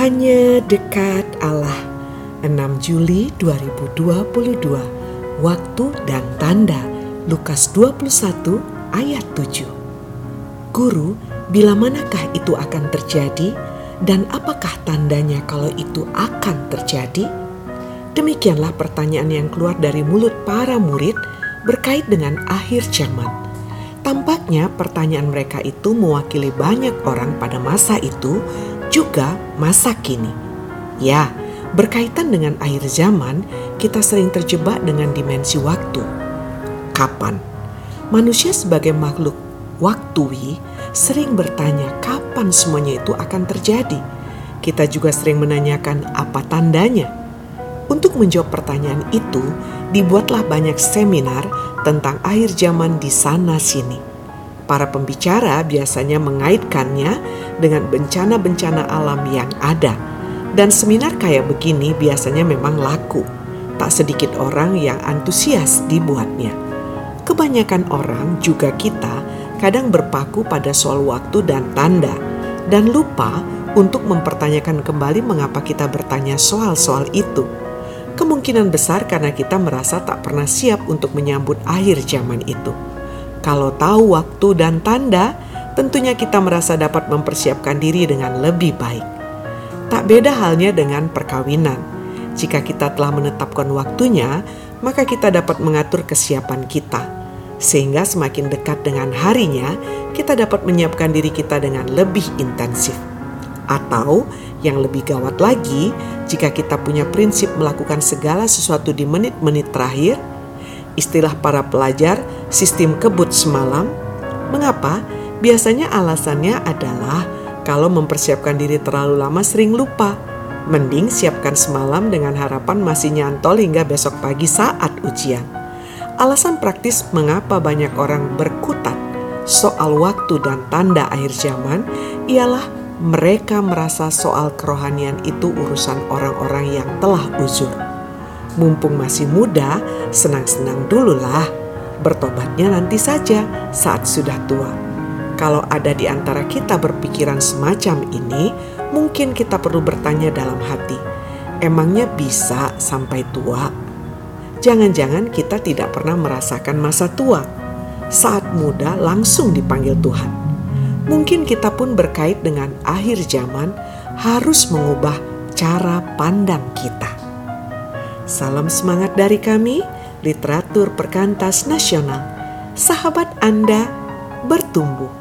Hanya dekat Allah. 6 Juli 2022 Waktu dan tanda. Lukas 21 ayat 7 Guru, bila manakah itu akan terjadi? Dan apakah tandanya kalau itu akan terjadi? Demikianlah pertanyaan yang keluar dari mulut para murid berkait dengan akhir zaman. Tampaknya pertanyaan mereka itu mewakili banyak orang pada masa itu juga masa kini. Ya, berkaitan dengan akhir zaman, kita sering terjebak dengan dimensi waktu. Kapan? Manusia sebagai makhluk waktui sering bertanya kapan semuanya itu akan terjadi. Kita juga sering menanyakan apa tandanya. Untuk menjawab pertanyaan itu, dibuatlah banyak seminar tentang akhir zaman di sana-sini. Para pembicara biasanya mengaitkannya dengan bencana-bencana alam yang ada. Dan seminar kayak begini biasanya memang laku. Tak sedikit orang yang antusias dibuatnya. Kebanyakan orang, juga kita, kadang berpaku pada soal waktu dan tanda, dan lupa untuk mempertanyakan kembali mengapa kita bertanya soal-soal itu. Kemungkinan besar karena kita merasa tak pernah siap untuk menyambut akhir zaman itu. Kalau tahu waktu dan tanda, tentunya kita merasa dapat mempersiapkan diri dengan lebih baik. Tak beda halnya dengan perkawinan. Jika kita telah menetapkan waktunya, maka kita dapat mengatur kesiapan kita. Sehingga semakin dekat dengan harinya, kita dapat menyiapkan diri kita dengan lebih intensif. Atau yang lebih gawat lagi, jika kita punya prinsip melakukan segala sesuatu di menit-menit terakhir, istilah para pelajar sistem kebut semalam. Mengapa? Biasanya alasannya adalah kalau mempersiapkan diri terlalu lama sering lupa. Mending siapkan semalam dengan harapan masih nyantol hingga besok pagi saat ujian. Alasan praktis mengapa banyak orang berkutat soal waktu dan tanda akhir zaman ialah mereka merasa soal kerohanian itu urusan orang-orang yang telah uzur. Mumpung masih muda, senang-senang dululah. Bertobatnya nanti saja saat sudah tua. Kalau ada di antara kita berpikiran semacam ini, mungkin kita perlu bertanya dalam hati, emangnya bisa sampai tua? Jangan-jangan kita tidak pernah merasakan masa tua. Saat muda langsung dipanggil Tuhan mungkin kita pun berkait dengan akhir zaman harus mengubah cara pandang kita. Salam semangat dari kami, literatur perkantas nasional. Sahabat Anda bertumbuh